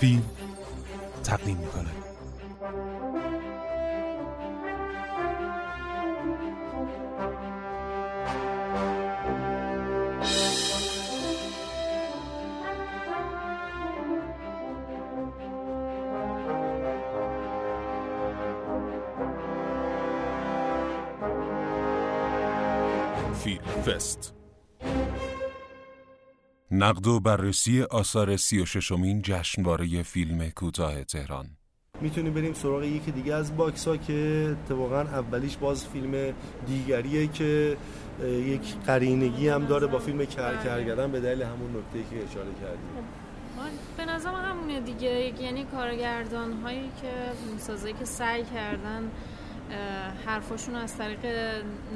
فیلم تقدیم می‌کنه. نقد و بررسی آثار سی و ششمین جشنواره فیلم کوتاه تهران. می‌تونیم بریم سراغ یکی دیگه از box ها که اتفاقا اولیش باز فیلم دیگریه که یک قرینگی هم داره با فیلم کرگدن به دلیل همون نکته که اشاره کردیم. به نظرم همونه دیگه یعنی کارگردان هایی که سازایی که سعی کردن حرفاشون از طریق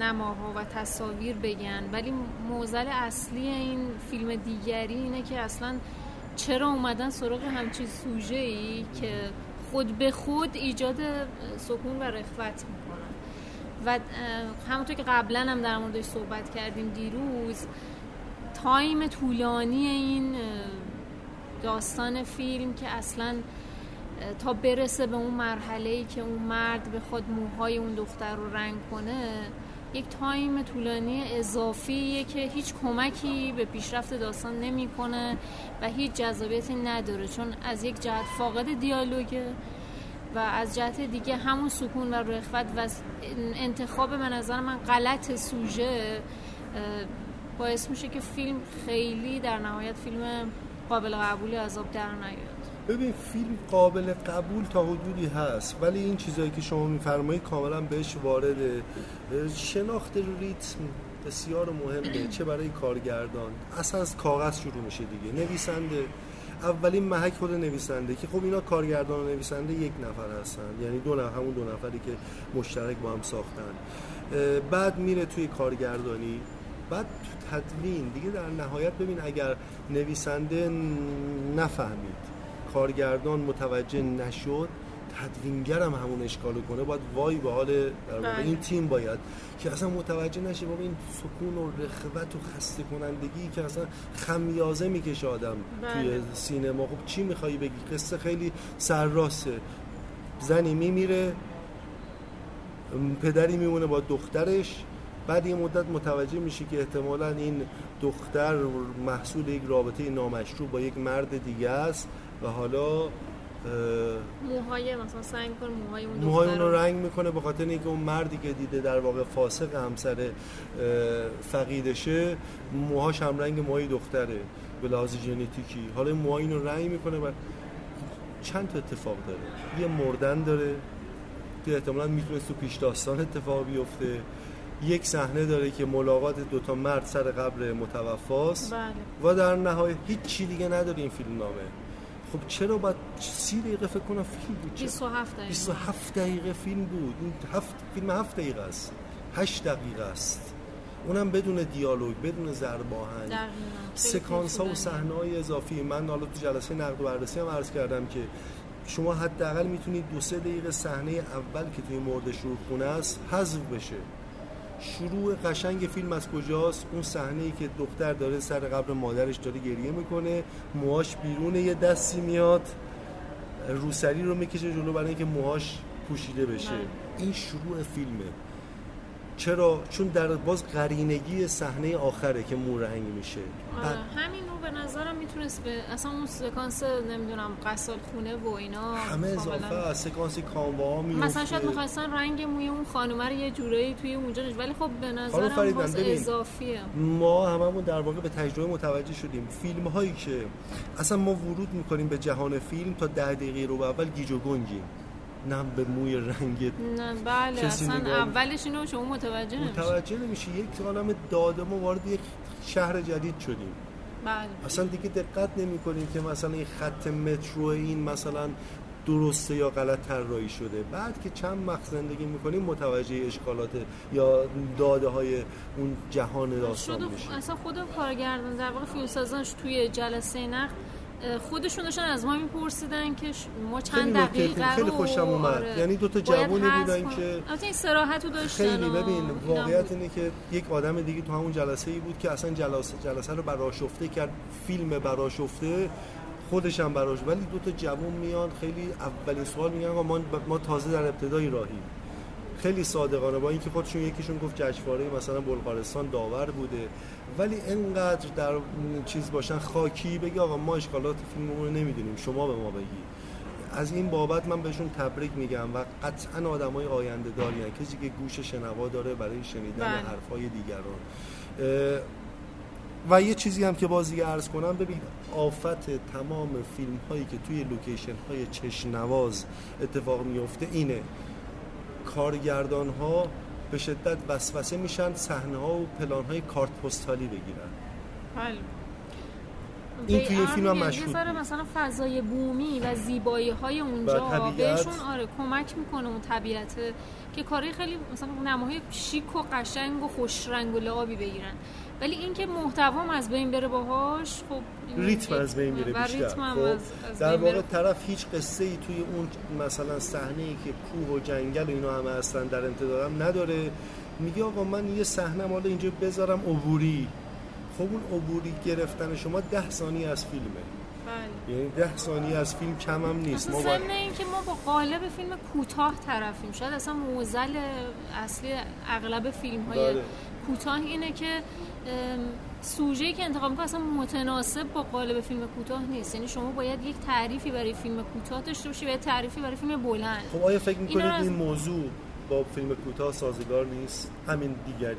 نماها و تصاویر بگن. ولی موزل اصلی این فیلم دیگری اینه که اصلا چرا اومدن سراغ همچین سوژه ای که خود به خود ایجاد سکون و رخوت می‌کنن. و همونطور که قبلا هم در موردش صحبت کردیم دیروز تایم طولانی این داستان فیلم که اصلا تا برسه به اون مرحله ای که اون مرد به خود موهای اون دختر رو رنگ کنه یک تایم طولانی اضافیه که هیچ کمکی به پیشرفت داستان نمی‌کنه و هیچ جذابیتی نداره. چون از یک جهت فاقد دیالوگه و از جهت دیگه همون سکون و رخوت و انتخاب به نظر من غلط سوژه باعث میشه که فیلم خیلی در نهایت فیلم قابل قبولی عذاب در نیاد. ببین فیلم قابل قبول تا حدودی هست ولی این چیزایی که شما میفرمایید کاملا بهش وارده. شناخت ریتم بسیار مهمه چه برای کارگردان. اصلا از کاغذ شروع میشه دیگه. نویسنده اولین محک خود نویسنده که خب اینا کارگردان و نویسنده یک نفر هستن یعنی دو نفر همون دو نفری که مشترک با هم ساختن. بعد میره توی کارگردانی. بعد تو تدوین دیگه در نهایت ببین اگر نویسنده نفهمید. کارگردان متوجه نشد تدوینگر هم همون اشکال کنه. باید وای به حال در واقع این تیم باید. که اصلا متوجه نشه بابا این سکون و رخوت و خسته کنندگی که اصلا خمیازه می‌کشه آدم توی سینما. خب چی میخوایی بگی؟ قصه خیلی سرراسته. زنی میمیره پدری میمونه با دخترش. بعد یه مدت متوجه میشه که احتمالا این دختر محصول یک رابطه نامشروع با یک مرد دیگه است. و حالا موهای مثلا سعی می‌کنه موهای اون موهای اون رو رنگ می‌کنه به خاطر اینکه اون مردی که دیده در واقع فاسق همسر فقیدشه موهاش هم رنگ موهای دختره به لحاظ ژنتیکی. حالا موهای رو رنگ می‌کنه و چند تا اتفاق داره. یه مردن داره که احتمالا می‌تونست تو پیش داستان اتفاق بیفته. یک صحنه داره که ملاقات دوتا مرد سر قبر متوفاست بله. و در نهایت هیچ چی دیگه نداره این فیلم نامه خب چرا باید سی دقیقه فکر کنم فیلم بود؟ 27 دقیقه. 27 دقیقه فیلم بود. این هفت فیلم 7 دقیقه است. 8 دقیقه است. اونم بدون دیالوگ بدون ضرب آهنگ سکانس ها و صحنه های اضافی. من حالا تو جلسه نقد و بررسی هم عرض کردم که شما حداقل می‌تونید دو سه دقیقه صحنه اول که توی مورد شروع خونه است حذف بشه. شروع قشنگ فیلم از کجاست؟ اون صحنه ای که دختر داره سر قبر مادرش داره گریه می‌کنه. موهاش بیرونه یه دستی میاد. روسری رو می‌کشه جلو برای اینکه موهاش پوشیده بشه. این شروع فیلمه. چرا؟ چون در باز قرینگی صحنه آخره که مو رنگ میشه. آره. همین رو به نظرم می‌تونست به اصلا اون سکانس نمی‌دونم قصال خونه و اینا همه اضافه از سکانس کاموا میفته. مثلا شاید می‌خواستن رنگ موی اون خانومه رو یه جورایی توی اونجا نش ولی خب به نظرم باز اضافیه. ما هممون در واقع به تجربه متوجه شدیم. فیلم هایی که اصلا ما ورود می‌کنیم به جهان فیلم تا ده دقیقه رو اول گیج و گنگیم. نه به موی رنگ نه بله اصلا اولش اینو شما متوجه نمیشه متوجه نمیشه یک عالم داده ما وارد یک شهر جدید شدیم. بله. اصلا دیگه دقت نمی کنیم که مثلا این خط مترو این مثلا درسته یا غلط طراحی شده. بعد که چند مخ زندگی می‌کنیم متوجه اشکالات یا داده های اون جهان داستان میشه اصلا خود کارگردان در واقع فیلمسازانش توی جلسه نقد خودشون داشتن از ما میپرسیدن که ما چند دقیقه خیلی خوشم اومد. آره. یعنی دو تا جوونی بودن که البته این صراحت رو داشتن خیلی ببین واقعیت اینه که یک آدم دیگه تو همون جلسه ای بود که اصلا جلسه جلسه رو براشفته کرد فیلم براشفته خودش هم براش ولی دو تا جوون میان خیلی اولین سوال میگن ما ما تازه در ابتدای راهیم. خیلی صادقانه با اینکه خودشون یکیشون گفت جشنواره مثلا بلغارستان داور بوده. ولی انقدر در چیز باشن خاکی بگی آقا ما اشکالات فیلممون رو نمی‌دونیم شما به ما بگی. از این بابت من بهشون تبریک میگم و قطعا آدمای آینده داری کسی که گوش شنوا داره برای شنیدن بله. حرفای دیگران. و یه چیزی هم که بازی ارز کنم ببین آفت تمام فیلم هایی که توی لوکیشن های چشنواز اتفاق میفته اینه. کارگردان ها به شدت وسوسه میشن صحنه ها و پلان های کارت پستالی بگیرن. بله. این توی فیلم هم مشهود مثلا فضای بومی و زیبایی های اونجا بهشون آره کمک می‌کنه اون طبیعت که کاری خیلی مثلا نماهای شیک و قشنگ و خوش رنگ و لعابی بگیرن. ولی اینکه محتوام از بین بره باهاش خب ریتم از بین میره بیشتر. خب در واقع طرف هیچ قصه ای توی اون مثلا صحنه ای که کوه و جنگل و اینا همه هستن در انتظارم نداره. میگه آقا من یه صحنه مال اینجا بذارم عبوری. خب اون عبوری گرفتن شما ده ثانیه از فیلمه. بله. یعنی ده ثانیه از فیلم کم هم نیست ما با... این که ما با قالب فیلم کوتاه طرفیم شاید اصلا موزل اصلی اغلب فیلم های بله. کوتاه اینه که سوژه که انتخاب می‌کنه اصلا متناسب با قالب فیلم کوتاه نیست. یعنی شما باید یک تعریفی برای فیلم کوتاه داشته باشی و تعریفی برای فیلم بلند. خب آیا فکر می‌کنید این, این موضوع با فیلم کوتاه سازگار نیست؟ همین دیگری.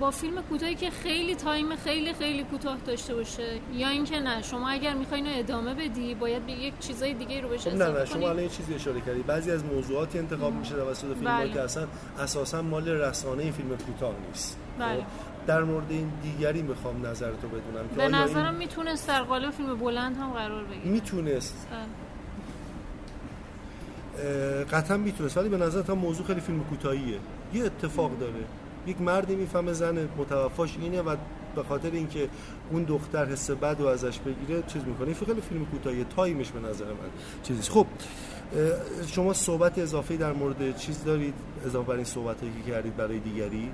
با فیلم کوتاهی که خیلی تایم خیلی خیلی کوتاه داشته باشه. یا اینکه نه شما اگر می‌خواین ادامه بدی باید به یک چیزای دیگه رو بهش خب نه نه شما الان یه چیزی اشاره کردی. بعضی از موضوعاتی انتخاب میشه توسط فیلم بله. که اصلا اساسا مال رسانه فیلم کوتاه نیست. بله. خب، در مورد این دیگری می‌خوام نظرتو بدونم به نظرم این... می‌تونست در قالب فیلم بلند هم قرار بگیره. می‌تونست. قطعا می‌تونست ولی به نظر تا موضوع خیلی فیلم کوتاهیه. یه اتفاق داره. یک مردی می‌فهمه زن متوفاش اینه و به خاطر اینکه اون دختر حس بد و ازش بگیره چیز می‌کنه. این خیلی فیلم کوتاهی تایمش به نظر من چیزی خب شما صحبت اضافه در مورد چیز دارید؟ اضافه بر این صحبت که کردید برای دیگری؟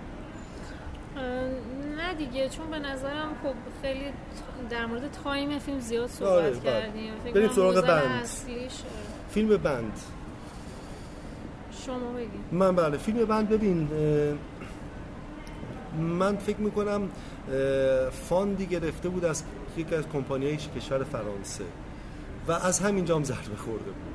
نه دیگه چون به نظرم خب خیلی در مورد time فیلم زیاد صحبت آره. کردیم. بریم سراغ بند. فیلم بند. شما بگید. من بله فیلم بند ببین من فکر می‌کنم fund ی گرفته بود از یکی از کمپانی کشور فرانسه و از همینجا هم ضربه خورده بود.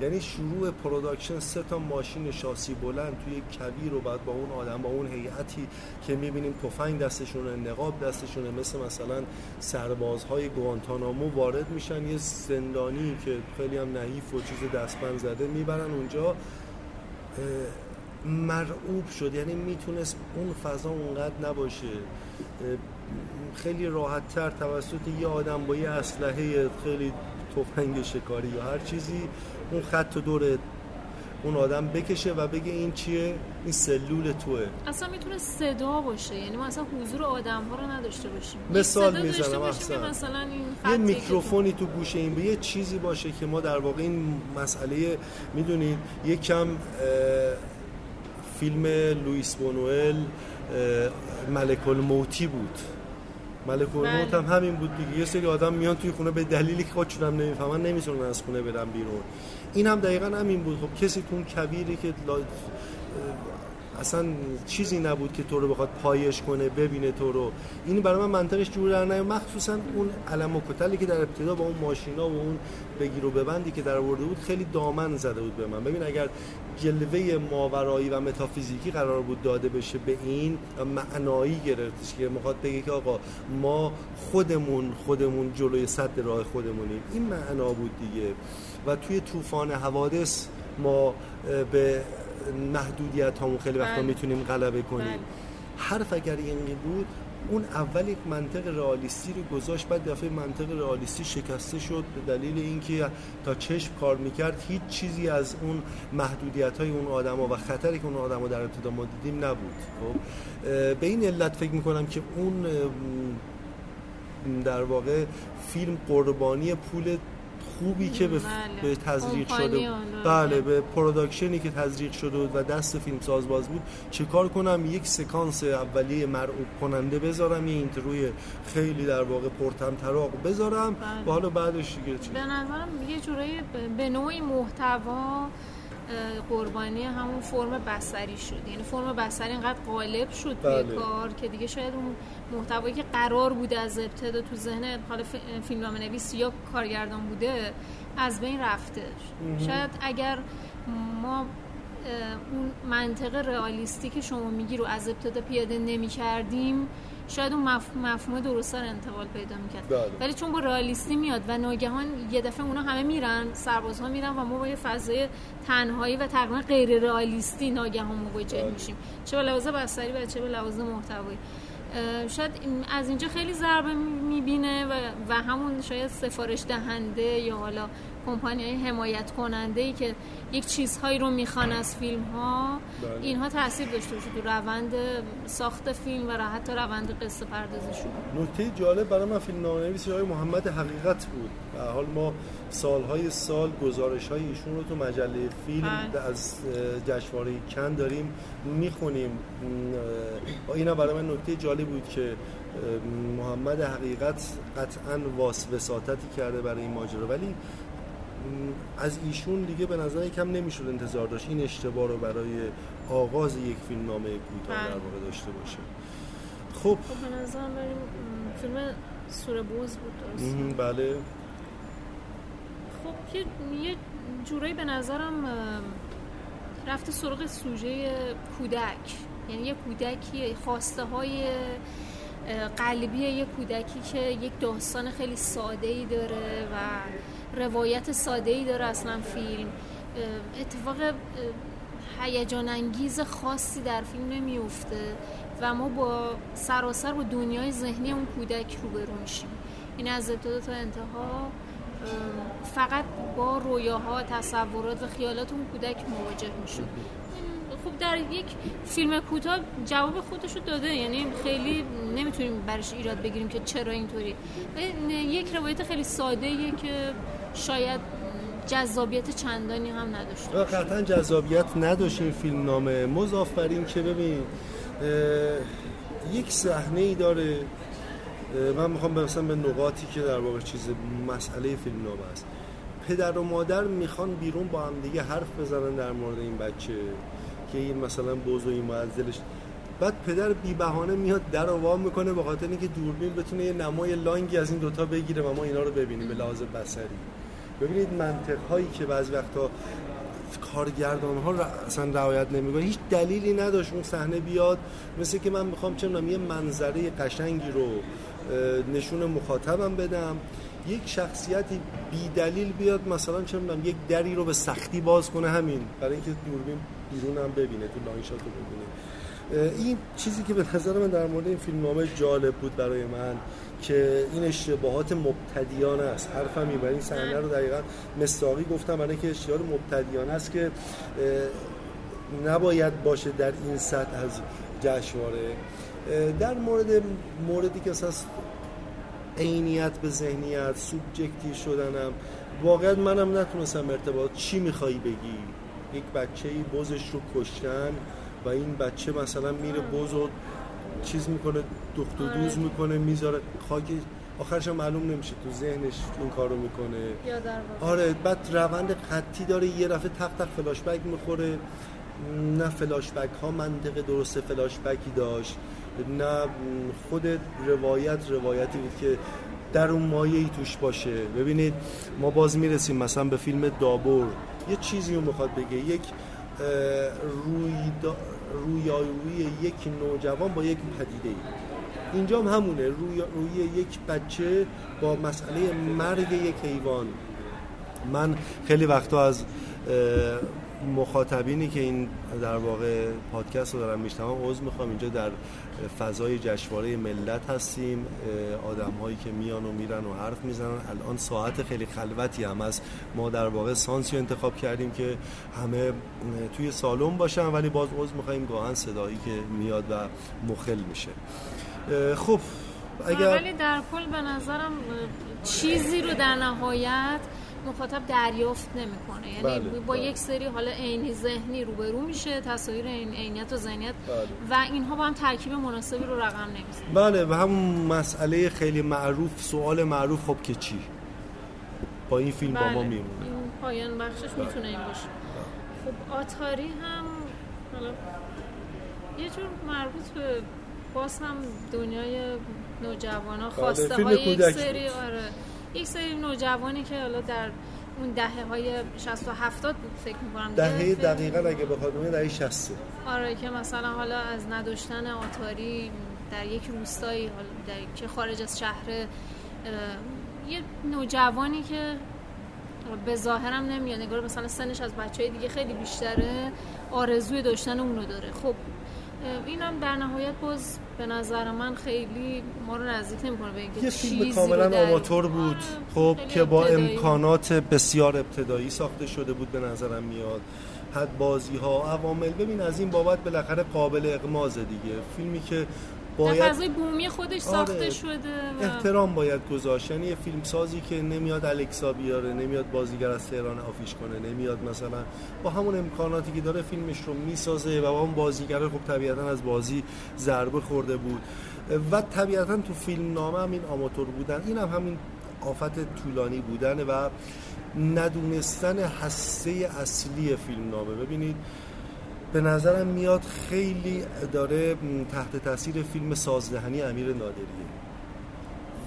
یعنی شروع production سه تا ماشین شاسی بلند توی کویر رو بعد با اون آدم با اون هیئتی که می‌بینیم تفنگ دستشونه نقاب دستشونه مثل مثلا سربازهای گوانتانامو وارد میشن یه زندانی که خیلی هم نحیف و چیز دستبند زده می‌برن اونجا. مرعوب شد. یعنی می‌تونست اون فضا اونقدر نباشه. خیلی راحت تر توسط یه آدم با یه اسلحه خیلی تفنگ شکاری یا هر چیزی اون خط دور اون آدم بکشه و بگه این چیه؟ این سلول توه. اصلا می‌تونه صدا باشه. یعنی ما اصلا حضور آدم ها رو نداشته باشیم. مثال می‌زنم اصلا مثلا این یه میکروفونی تو گوشه این به یه چیزی باشه که ما در واقع این مسئله می‌دونید یکم فیلم لوئیس بونوئل ملک الموتی بود. ملک الموت هم همین بود دیگه. یه سری آدم میان توی خونه به دلیلی که خودشون هم نمی‌فهمن نمی‌تونن از خونه برن بیرون. این هم دقیقا همین بود. خب کسی تو کویری که اصلا چیزی نبود که تو رو بخواد پایش کنه ببینه تو رو. این برای من منطقش جور در نیاد مخصوصا اون علم و کتلی که در ابتدا با اون ماشینا و اون بگیر و ببندی که در آورده بود خیلی دامن زده بود به من. ببین اگر جلوه ماورایی و متافیزیکی قرار بود داده بشه به این معنایی گرفتش که می‌خواد بگه که آقا ما خودمون خودمون جلوی صد راه خودمونیم. این معنا بود دیگه. و توی طوفان حوادث ما به محدودیت همون خیلی وقتا بله. می‌تونیم غلبه کنیم بله. حرف اگر بود اون اول یک منطق رئالیستی رو گذاشت بعد دفعه منطق رئالیستی شکسته شد به دلیل اینکه تا چشم کار می‌کرد هیچ چیزی از اون محدودیت های اون آدما و خطری که اون آدما در ابتدا ما دیدیم نبود خب به این علت فکر می‌کنم که اون در واقع فیلم قربانی پول خوبی که به, بله. به تزریق شده بله به production ی که تزریق شده بود و دست فیلم ساز باز بود. چه کار کنم؟ یک سکانس اولیه مرعوب کننده بذارم. یه intro ی خیلی در واقع پرتمطراق بذارم. بله. و حالا بعدش دیگه چی؟ به نظرم یه جورایی به نوعی محتوا قربانی همون فرم بصری شد. یعنی فرم بصری اینقدر غالب شد بله. توی کار که دیگه شاید اون محتوایی که قرار بوده از ابتدا تو ذهن حالا فیلم نویس یا کارگردان بوده از بین رفته. شاید اگر ما اون منطق رئالیستی که شما میگی رو از ابتدا پیاده نمی کردیم شاید اون مف... مفهوم درستر انتقال پیدا می‌کرد بله. ولی چون با رئالیستی میاد و ناگهان یه دفعه اونا همه میرن سربازها میرن و ما با یه فضای تنهایی و تقریبا غیر رئالیستی ناگهان مواجه بله. میشیم چه به لحاظ بصری و چه به لحاظ محتوایی شاید از اینجا خیلی ضربه می‌بینه و, و همون شاید سفارش دهنده یا حالا کمپانی های حمایت کننده ای که یک چیزهایی رو می‌خوان از فیلم ها بله. اینها تاثیر داشته باشه تو روند ساخت فیلم و حتی روند قصه پردازشون نکته جالب برای من فیلم نامنویس آقای محمد حقیقت بود به حال ما سالهای سال گزارش های ایشون رو تو مجله فیلم بله. از جشنواره کن داریم می‌خونیم اینا برای من نکته جالب بود که محمد حقیقت قطعا واس وساطتی کرده برای این ماجرا ولی از ایشون دیگه به نظر کم نمی‌شد انتظار داشت این اشتباه رو برای آغاز یک فیلم نامه کوتاه بله. در واقع داشته باشه. خب. خب به نظرم بریم فیلم سوره بوز بود درست؟ بله. خب یه, یه جورایی به نظرم رفته سراغ سوژه کودک. یعنی یه کودکی خواسته های قلبی یه کودکی که یک داستان خیلی ساده ای داره و روایت ساده ای داره اصلا فیلم. اتفاق هیجان انگیز خاصی در فیلم نمیفته و ما با سراسر با دنیای ذهنی اون کودک روبرو میشیم. این از ابتدا تا انتها فقط با رویاها تصورات و خیالات اون کودک مواجه میشه خب در یک فیلم کوتاه جواب خودش رو داده یعنی خیلی نمی‌تونیم برش ایراد بگیریم که چرا اینطوری. یک روایت خیلی ساده که شاید جذابیت چندانی هم نداشته و قطعا جذابیت نداشت این فیلم نامه. مضاف بر این که ببین یک صحنه ای داره من می‌خوام مثلا به نقاطی که در واقع چیز مسئله فیلم نامه است. پدر و مادر می‌خوان بیرون با هم دیگه حرف بزنن در مورد این بچه که این مثلا بوز و این معزلش. بعد پدر بی بهانه میاد در رو وا می‌کنه به خاطر اینکه دوربین بتونه یه نمای لانگی از این دوتا بگیره و ما اینا رو ببینیم به لحاظ بصری. ببینید منطق هایی که بعضی وقتا کارگردان ها اصلا رعایت نمی‌کنه هیچ دلیلی نداشت اون صحنه بیاد. مثل که من می‌خوام چه یه منظره قشنگی رو نشون مخاطبم بدم. یک شخصیتی بی دلیل بیاد مثلا چه می‌دونم یک دری رو به سختی باز کنه همین. برای اینکه دوربین بیرون هم ببینه تو long shot ببینه این چیزی که به نظر من در مورد این فیلم نامه جالب بود برای من. که این اشتباهات مبتدیانه است. حرفم این این صحنه رو دقیقا مستاقی گفتم برای اینکه اشتباهات مبتدیانه است که نباید باشه در این سطح از جشنواره. در مورد موردی که اساس عینیت به ذهنیت سوبجکتی شدنم واقعا منم نتونستم ارتباط چی می‌خوای بگی؟ یک بچه بزش رو کشتن و این بچه مثلا میره بز چیز می‌کنه دخت و دوز می‌کنه می‌ذاره خاک آخرش هم معلوم نمیشه تو ذهنش این کارو می‌کنه. یا در واقع. آره بعد روند خطی داره یه دفعه تق تق فلاش بک می‌خوره. نه فلاش بک ها منطق درست فلاش بکی داشت. نه خود روایت روایتی بود که در اون مایه ای توش باشه. ببینید ما باز می‌رسیم مثلا به فیلم دابور. یه چیزی رو می‌خواد بگه. یک روی دا- رویارویی یک نوجوان با یک پدیده ای اینجا هم همونه روی, روی یک بچه با مسئله مرگ یک حیوان. من خیلی وقتا از مخاطبینی که این در واقع پادکست رو دارم میشنم عضو می‌خوام. اینجا در فضای جشنواره ملت هستیم. آدم هایی که میان و میرن و حرف می‌زنن. الان ساعت خیلی خلوتی هم از ما در واقع سانسی انتخاب کردیم که همه توی سالن باشن ولی باز عضو می‌خوایم گاهن صدایی که میاد و مخل میشه. خب اگر ولی در کل به نظرم چیزی رو در نهایت مخاطب دریافت نمی‌کنه. یعنی بله، با بله. یک سری حالا عینی ذهنی روبرو میشه تصاویر این عینیت و ذهنیت بله. و اینها با هم ترکیب مناسبی رو رقم نمی‌زنه بله و همون مسئله خیلی معروف سوال معروف خب که چی؟ با این فیلم با ما بله. میمونه. این پایان بخشش می‌تونه این باشه. خب آتاری هم حالا یه جور مربوط به باز هم دنیای نوجوان ها خواسته های یک سری آره. یک سری نوجوانی که حالا در اون دهه های 60 و 70 بود فکر می‌کنم دهه دقیقا اگه بخواد اون دهه 60 آره که مثلا حالا از نداشتن آتاری در یک روستایی در که خارج از شهر یه نوجوانی که به ظاهرم نمیاد نگار مثلا سنش از بچه های دیگه خیلی بیشتره آرزوی داشتن اونو داره. خب اینم در نهایت باز به نظر من خیلی ما رو نزدیک نمی‌کنه به اینکه یه فیلم کاملا آماتور بود. خب که با امکانات بسیار ابتدایی ساخته شده بود به نظرم میاد. حد بازی ها عوامل. ببین از این بابت بالاخره قابل اقمازه دیگه. فیلمی که باید فضای بومی خودش ساخته آره. شده و... احترام باید گذاشت. یعنی یه فیلم سازی که نمیاد الکسا بیاره نمیاد بازیگر از تهران آفیش کنه نمیاد مثلا با همون امکاناتی که داره فیلمش رو می‌سازه و با اون بازیگر خب طبیعتا از بازی ضربه خورده بود. و طبیعتا تو فیلم نامه هم این آماتور بودن. این هم همین آفت طولانی بودن و ندونستن هسته اصلی فیلم نامه. ببینید به نظرم میاد خیلی داره تحت تاثیر فیلم سازدهنی امیر نادریه.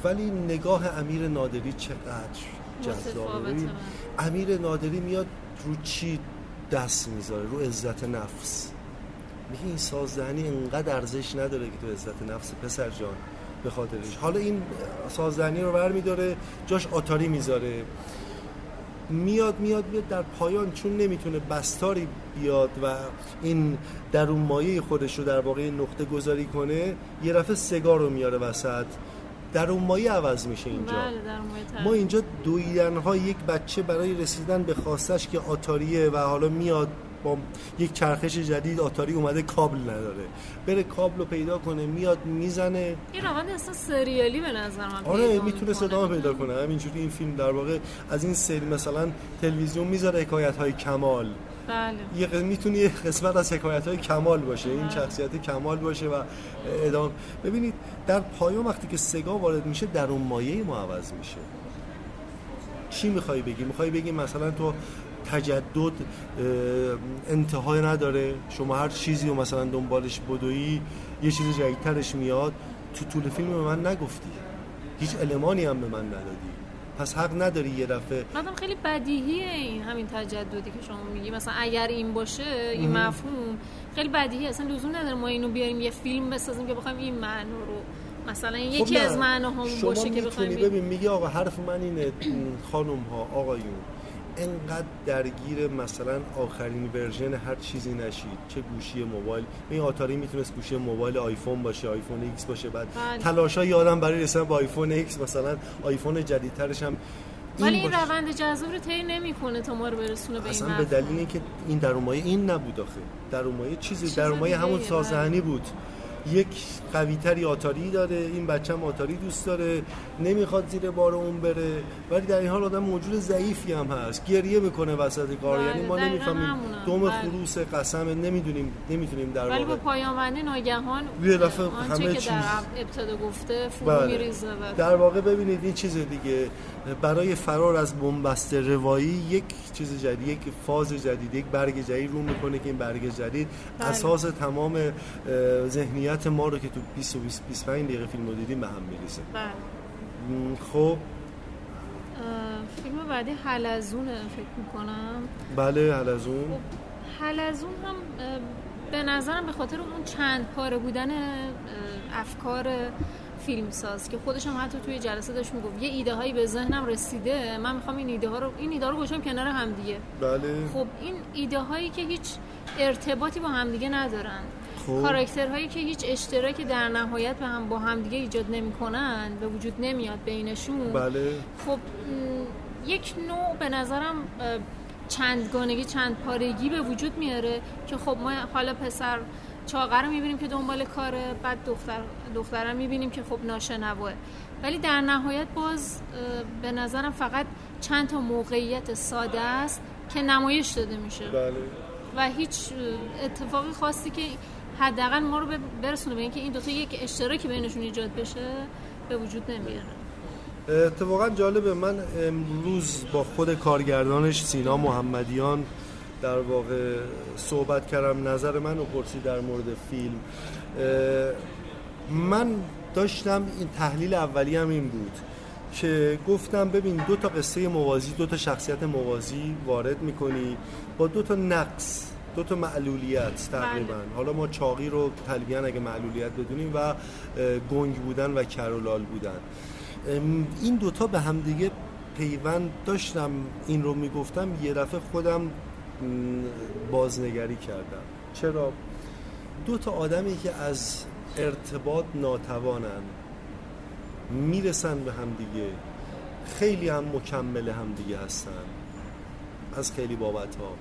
ولی نگاه امیر نادری چقدر جذابه. امیر نادری میاد رو چی دست می‌ذاره؟ رو عزت نفس. میگه این سازدهنی انقدر ارزش نداره که تو عزت نفس پسر جان به خاطرش. حالا این سازدهنی رو برمیداره جاش آتاری می‌ذاره. میاد میاد میاد در پایان چون نمی‌تونه بستاری بیاد و این در اون مایه خودش رو در واقع نقطه گذاری کنه یه رفعه سگار رو میاره وسط. در اون مایه عوض میشه اینجا. بله ما اینجا دویدن ها یک بچه برای رسیدن به خواستش که آتاریه و حالا میاد با یک چرخش جدید آتاری اومده کابل نداره. بره کابل رو پیدا کنه میاد می‌زنه. این روند اصلا سریالی به نظر من آره می‌تونه صدا پیدا کنه. همینجوری این فیلم در واقع از این سری مثلا تلویزیون می‌ذاره حکایت های کمال. بله. یه می‌تونه یه قسمت از حکایت های کمال باشه این بله. شخصیت کمال باشه و ادامه. ببینید در پایان وقتی که سگا وارد میشه در اون مایه ما عوض میشه. چی می‌خوای بگی؟ می‌خوای بگی مثلا تو تجدد انتهای نداره. شما هر چیزی رو مثلا دنبالش بدویی یه چیز جدیدترش میاد. تو طول فیلم به من نگفتی. هیچ المانی هم به من ندادی. پس حق نداری یه دفعه مادام خیلی بدیهیه این همین تجددی که شما میگی. مثلا اگر این باشه این مفهوم خیلی بدیهی اصلا لزوم نداره ما اینو بیاریم یه فیلم بسازیم که بخوایم این معنی رو مثلا خب یکی از معناهامون باشه که بخوایم ببین میگی آقا حرف من اینه خانم ها آقایون. انقدر درگیر مثلا آخرین version هر چیزی نشید. چه گوشی موبایل. این آتاری می‌تونست گوشی موبایل آیفون باشه آیفون ایکس باشه. بعد بله. تلاشای آدم برای رسیدن با آیفون ایکس مثلا آیفون جدیدترش هم ولی این روند جذاب رو طی نمی‌کنه تا ما رو برسونه به این اصلا به دلیل اینکه این در این نبود آخه. در چیزی در همون سازهنی بود. یک قویتری آتاری داره این بچه هم آتاری دوست داره نمی‌خواد زیر بار اون بره ولی در این حال آدم موجود ضعیفی هم هست گریه می‌کنه وسط کار بله، یعنی ما نمی‌فهمیم دوم بله. خروس قسم نمی‌دونیم نمی‌تونیم در ولی با پایان بندی ناگهان یه دفعه همه چیز در ابتدا گفته فرو بله. میریزه در واقع ببینید این چیز دیگه برای فرار از بنبست روایی یک چیز جدید یک فاز جدید یک برگ جدید رو می‌کنه که این برگ جدید بله. اساس تمام ذهنیت ما رو که تو 20 و 25 دقیقه فیلم رو دیدیم به هم میریسه بله. خب. فیلم بعدی حلزونه فکر می‌کنم. بله حلزون خب حلزون هم به نظرم به خاطر اون چند پاره بودن افکار فیلمساز که خودش هم حتی توی جلسه داشت می‌گفت یه ایده هایی به ذهنم رسیده من می‌خوام این ایده ها رو این ایده ها رو گذاشتم کنار هم دیگه بله. خب این ایده هایی که هیچ ارتباطی با همدیگه ندارن. خب. کاراکترهایی که هیچ اشتراکی در نهایت به هم با همدیگه ایجاد نمی‌کنن به وجود نمیاد بینشون. بله. خب یک نوع به نظرم چندگانگی چند پارگی به وجود میاره که خب ما حالا پسر چاقر رو می‌بینیم که دنبال کاره بعد دختر دخترم می‌بینیم که خب ناشنواه. ولی در نهایت باز به نظرم فقط چند تا موقعیت ساده است که نمایش داده میشه. بله. و هیچ اتفاقی خاصی که حداقل ما رو برسونه به اینکه این دوتا یک اشتراکی بینشون ایجاد بشه به وجود نمیاره. اتفاقا جالبه من امروز با خود کارگردانش سینا محمدیان در واقع صحبت کردم نظر من و پرسی در مورد فیلم. من داشتم این تحلیل اولی هم این بود که گفتم ببین دو تا قصه موازی دو تا شخصیت موازی وارد می‌کنی با دو تا نقص دو تا معلولیت تقریبا. بله. حالا ما چاقی رو تلویان اگه معلولیت بدونیم و گنگ بودن و کرولال بودن. این دوتا به هم دیگه پیوند داشتم. این رو می‌گفتم یه دفعه خودم بازنگری کردم. چرا؟ دو تا آدمی که از ارتباط ناتوانن می‌رسن به هم دیگه خیلی هم مکمل هم دیگه هستن. از خیلی بابت ها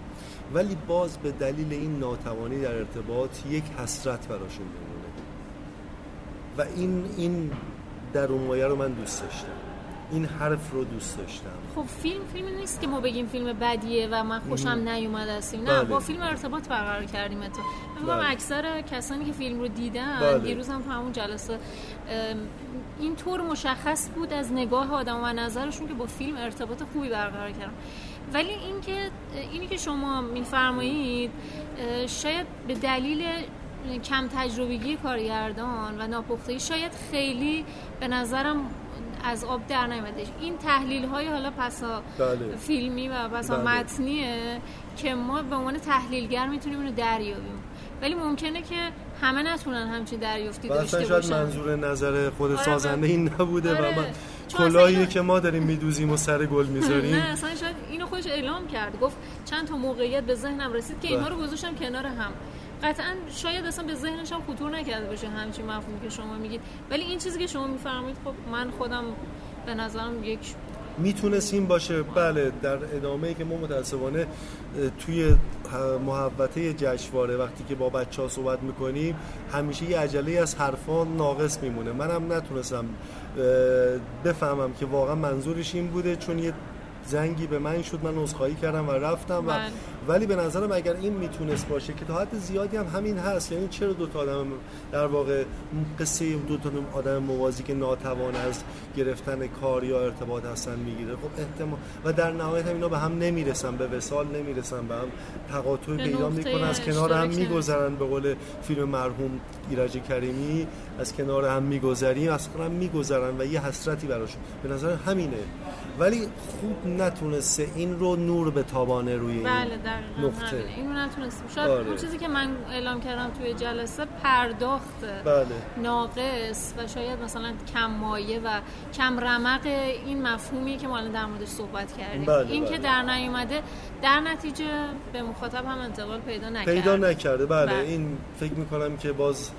ولی باز به دلیل این ناتوانی در ارتباط یک حسرت براشون میمونه و این این در اون رو من دوست داشتم. این حرف رو دوست داشتم. خب فیلم فیلمی نیست که ما بگیم فیلم بدیه و من خوشم نیومد هستیم نه با بله. فیلم ارتباط برقرار کردیم تو بله. اکثر کسانی که فیلم رو دیدن بله. دیروز هم تو همون جلسه این طور مشخص بود از نگاه آدم و نظرشون که با فیلم ارتباط خوبی برقرار کردن. ولی اینکه اینی که شما میفرمایید شاید به دلیل کم تجربگی کارگردان و ناپختگی شاید خیلی به نظرم از آب در نیامده این تحلیل های حالا پسا بله. فیلمی و پسا بله. متنیه که ما به عنوان تحلیلگر می‌تونیم اینو دریابیم ولی ممکنه که همه نتونن همچین دریافتی داشته باشن شاید منظور نظر خود آره سازنده این نبوده آره. و من کلاهی که ما داریم میدوزیم و سر گل می‌ذاریم. نه اصلا شاید اینو خودش اعلام کرد. گفت چند تا موقعیت به ذهنم رسید که اینها رو گذاشتم کنار هم. قطعا شاید اصلا به ذهنش هم خطور نکرده باشه همچین مفهومی که شما میگید. ولی این چیزی که شما میفرمایید خب من خودم به نظرم یک می‌تونست این باشه بله در ادامه ای که ما متاسفانه توی محوطه جشنواره وقتی که با بچه ها صحبت می‌کنیم همیشه یه عجله از حرفان ناقص میمونه منم نتونستم بفهمم که واقعا منظورش این بوده چون یه زنگی به من شد من عذرخواهی کردم و رفتم و. ولی به نظرم اگر این می‌تونست باشه که تا حد زیادی هم همین هست یعنی چرا دو تا آدم در واقع قصه دو تا آدم موازی که ناتوان از گرفتن کار یا ارتباط هستن می‌گیره؟ خب احتمال و در نهایت هم اینا به هم نمی‌رسن به وسال نمی‌رسن به هم تقاطع پیدا می‌کنن از کنار هم میگذرن به قول فیلم مرحوم ایرج کریمی از کنار هم میگذریم از کنار هم میگذرن و یه حسرتی براشون. به نظر همینه. ولی خوب نتونسته این رو نور به تابانه روی بله نقطه اینو نتونست شاید آره. اون چیزی که من اعلام کردم توی جلسه پرداخت بله. ناقص و شاید مثلا کم مایه و کم رمق این مفهومی که ما الان در موردش صحبت کردیم بله این بله. که در نیومده در نتیجه به مخاطب هم انتقال پیدا نکرده پیدا نکرده بله, بله. این فکر می‌کنم که باز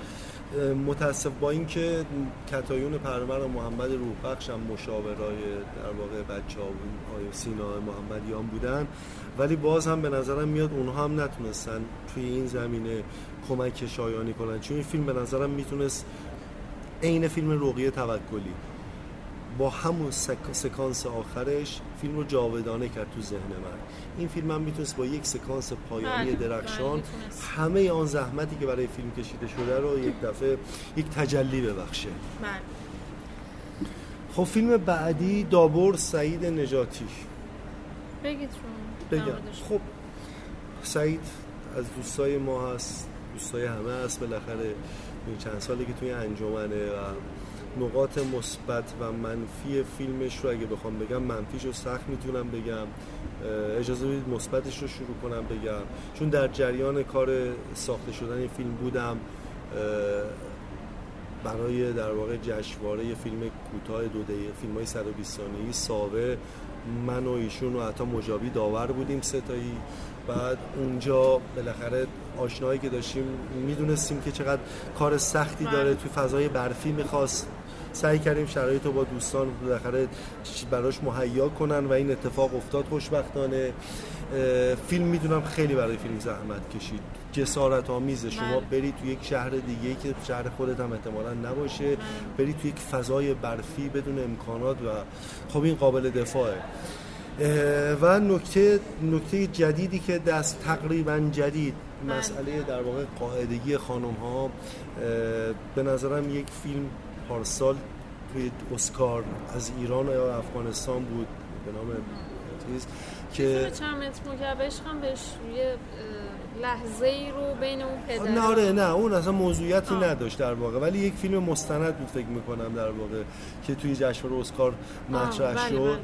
متاسف با اینکه کتایون پرمر و محمد روحبخش هم مشاورای در واقع بچه ها آیا سینا محمدیان بودن ولی باز هم به نظرم میاد اونها هم نتونستن توی این زمینه کمک شایانی کنن. چون این فیلم به نظرم می‌تونست عین فیلم رقیه توکلی. با همون سکانس آخرش فیلم رو جاودانه کرد تو ذهن من. این فیلم هم می‌تونست با یک سکانس پایانی بله، درخشان بله، همه آن زحمتی که برای فیلم کشیده شده رو یک دفعه یک تجلی ببخشه. بله. خب فیلم بعدی دابور سعید نجاتی. بگید بگم. خب سعید از دوستای ما هست دوستای همه هست. بالاخره چند سالی که توی انجمنه و نقاط مثبت و منفی فیلمش رو اگه بخوام بگم منفیش رو سخت می‌تونم بگم. اجازه بدید مثبتش رو شروع کنم بگم. چون در جریان کار ساخته شدن این فیلم بودم برای در واقع جشنواره فیلم کوتاه دو دقیقه فیلم های 120 ثانیه‌ای ساوه. من و ایشون و حتی مجابی داور بودیم ستایی بعد اونجا بالاخره آشنایی که داشتیم می‌دونستیم که چقدر کار سختی داره توی فضای برفی می‌خواست. سعی کردیم شرایط رو با دوستان بالاخره براش مهیا کنن و این اتفاق افتاد. خوشبختانه. فیلم می‌دونم خیلی برای فیلم زحمت کشید جسارت آمیزه شما بله. برید تو یک شهر دیگه که شهر خودت هم احتمالا نباشه برید تو یک فضای برفی بدون امکانات و خب این قابل دفاعه و نکته نکته جدیدی که دست تقریبا جدید بله. مسئله در واقع قاعدگی خانم ها به نظرم یک فیلم پارسال توی اسکار از ایران یا افغانستان بود به نام چیز که چند متر عشقم بهش یه لحظه ای رو بین اون پدر نه آره نه اون اصلا موضوعیتی آه. نداشت در واقع. ولی یک فیلم مستند بود فکر می‌کنم در واقع که توی جشنواره اسکار مطرح بله، شد.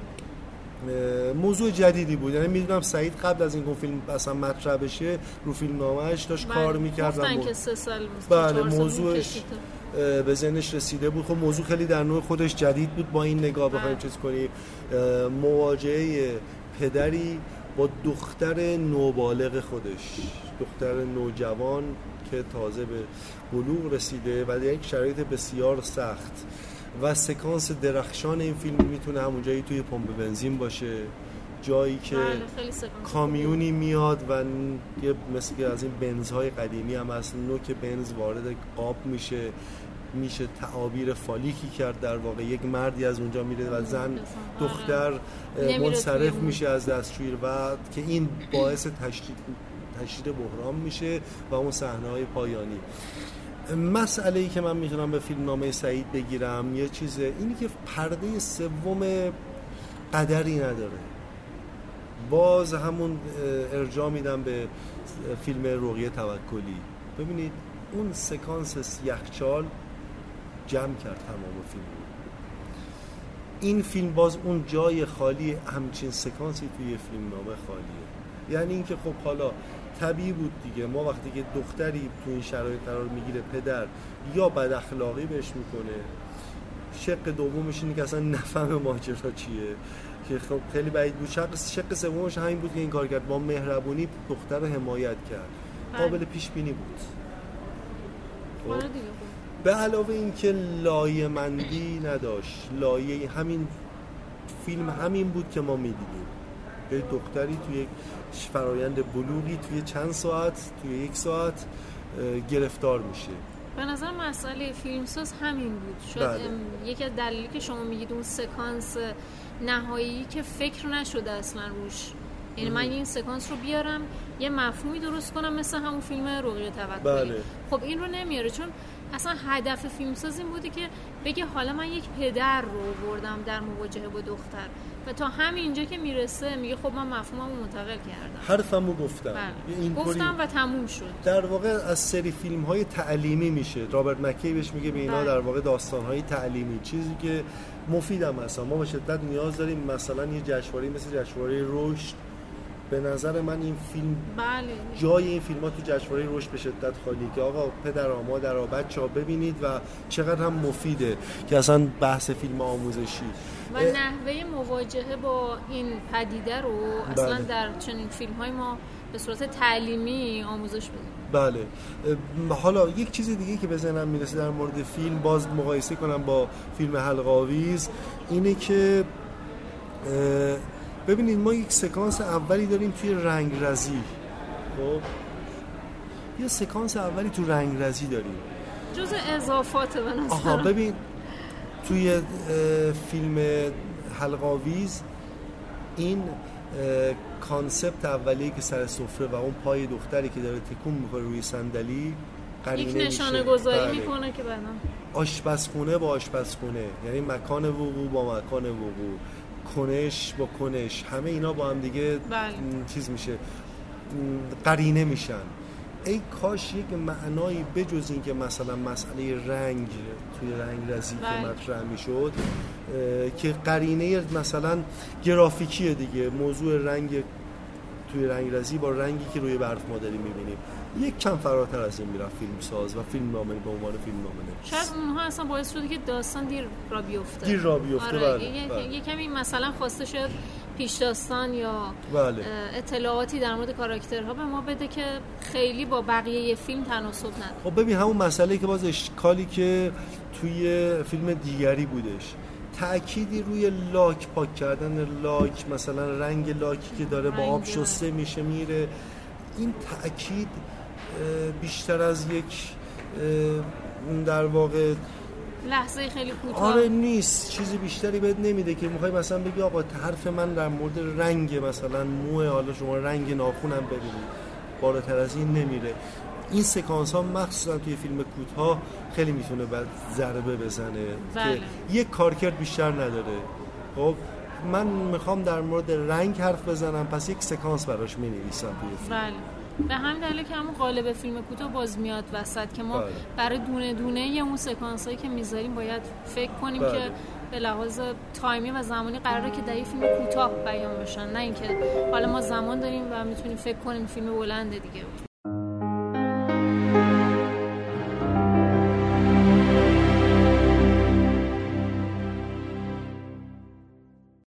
اه، موضوع جدیدی بود. یعنی می‌دونم سعید قبل از اینکه اون فیلم اصلا مطرح بشه رو فیلم نامش داشت کار می‌کرد بله. گفتن مو- که سه سال بله، موضوعش به ذهنش رسیده بود. خب موضوع خیلی در نوع خودش جدید بود با این نگاه بخوایم بله. چیز کنیم. مواجهه پدری با دختر نوبالغ خودش دختر نوجوان که تازه به بلوغ رسیده و در یک شرایط بسیار سخت و سکانس درخشان این فیلم می‌تونه همون جایی توی پمپ بنزین باشه جایی که بله کامیونی میاد و یه مثل که از این بنزهای قدیمی هم هست نوک بنز وارد قاب میشه. میشه تعابیر فالیکی کرد در واقع. یک مردی از اونجا میره و زن آره. دختر منصرف. میشه از دستشویی و که این باعث تشدید تشدید بحران میشه و اون صحنه های پایانی. مسئله ای که من می‌تونم به فیلم نامه سعید بگیرم یه چیزه اینی که پرده سوم قدری نداره. باز همون ارجاع میدم به فیلم رقیه توکلی. ببینید اون سکانس یخچال جمع کرد تمام فیلم این فیلم باز اون جای خالی همچین سکانسی توی فیلم نامه خالیه. یعنی اینکه خب حالا طبیعی بود دیگه. ما وقتی که دختری تو این شرایط قرار می‌گیره پدر یا بد اخلاقی بهش می‌کنه. شق دومش اینه که اصلا نفهم ماجرا چیه. که خب خیلی بعید بود. شق شق سومش همین بود که این کار کرد. با مهربونی دختر رو حمایت کرد. بله. قابل پیش بینی بود خب؟ به علاوه اینکه لایه مندی نداشت لایه همین فیلم همین بود که ما می‌دیدیم. یه دختری توی یک فرایند بلوغی توی چند ساعت توی یک ساعت گرفتار میشه. به نظر مسئله فیلمساز همین بود. شاید بله. یکی از دلیلی که شما میگید اون سکانس نهایی که فکر نشده اصلا روش. یعنی من این سکانس رو بیارم یه مفهومی درست کنم مثل همون فیلم رقیه توکلی. بله. خب این رو نمیاره چون اصلا هدف فیلمساز این بوده که بگه حالا من یک پدر رو بردم در مواجهه با دختر و تا همینجا که می‌رسه میگه خب من مفهومم رو منتقل کردم. حرفمو گفتم. بله. اینطوری گفتم و تموم شد. در واقع از سری فیلم های تعلیمی میشه. رابرت مکی بهش میگه به اینا بله. در واقع داستان های تعلیمی. چیزی که مفید هم هستن ما به شدت نیاز داریم مثلا یه جشنواره مثل جشنواره رشد به نظر من این فیلم بله. جای این فیلم ها تو جشنواره رشد به شدت خالی که آقا پدر مادر بچه ها ببینید و چقدر هم مفیده که اصلا بحث فیلم آموزشی. و نحوه مواجهه با این پدیده رو اصلا بله. در چنین فیلم های ما به صورت تعلیمی آموزش بدیم. بله. حالا یک چیز دیگه که به ذهنم می‌رسه در مورد فیلم باز مقایسه کنم با فیلم حلقاویز اینه که ببینید ما یک سکانس اولی داریم توی رنگ رزی. خب؟ یه سکانس اولی تو رنگ رزی داریم. جز اضافات به آها نظرم ببین توی فیلم حلقاویز این کانسپت اولیه که سر سفره و اون پای دختری که داره تکون می‌خوره روی صندلی یک میشه. نشانه گذاری بله. می‌کنه که بعدا. آشپزخونه با آشپزخونه. یعنی مکان وقوع با مکان وقوع. کنش با کنش. همه اینا با هم دیگه بله. چیز میشه. قرینه میشن. ای کاش یک معنایی بجز این که مثلا مسئله رنگ توی رنگ رزی که بله. مطرح می‌شد که قرینه مثلا گرافیکیه دیگه. موضوع رنگ توی رنگ رزی با رنگی که روی برف ما داریم می‌بینیم. یک کم فراتر از این می‌رفت فیلم ساز و فیلم نامه به عنوان فیلم نامه نویس. شاید اونها اصلا باعث شده که داستان دیر را بیفته دیر را بیفته، آره. بله، یه, بله. یه کمی مثلا خواسته شد پیش داستان یا بله اطلاعاتی در مورد کاراکترها به ما بده که خیلی با بقیه فیلم تناسب نداره خب ببین همون مسئله که باز اشکالی که توی فیلم دیگری بودش تأکیدی روی لاک پاک کردن لاک مثلا رنگ لاکی که داره با آب. شسته میشه میره این تأکید بیشتر از یک در واقع لحظه خیلی کوتاه. آره نیست چیزی بیشتری بهت نمیده که می‌خوای مثلا بگی آقا حرف من در مورد رنگ مثلا موه حالا شما رنگ ناخونم ببینید بالاتر از این نمیره. این سکانس ها مخصوصا توی فیلم کوتاه خیلی می‌تونه بعد ضربه بزنه بله. که یک کارکرد بیشتر نداره. خب من می‌خوام در مورد رنگ حرف بزنم پس یک سکانس براش می نویسم توی فیلم. بله. به همین دلیل که همون قالب فیلم کوتاه باز میاد وسط که ما بله. برای دونه دونه یه اون سکانس هایی که می‌ذاریم باید فکر کنیم بله. که به لحاظ تایمی و زمانی قراره که در فیلم کوتاه بیان بشن نه اینکه حالا ما زمان داریم و می‌تونیم فکر کنیم فیلم بلنده دیگه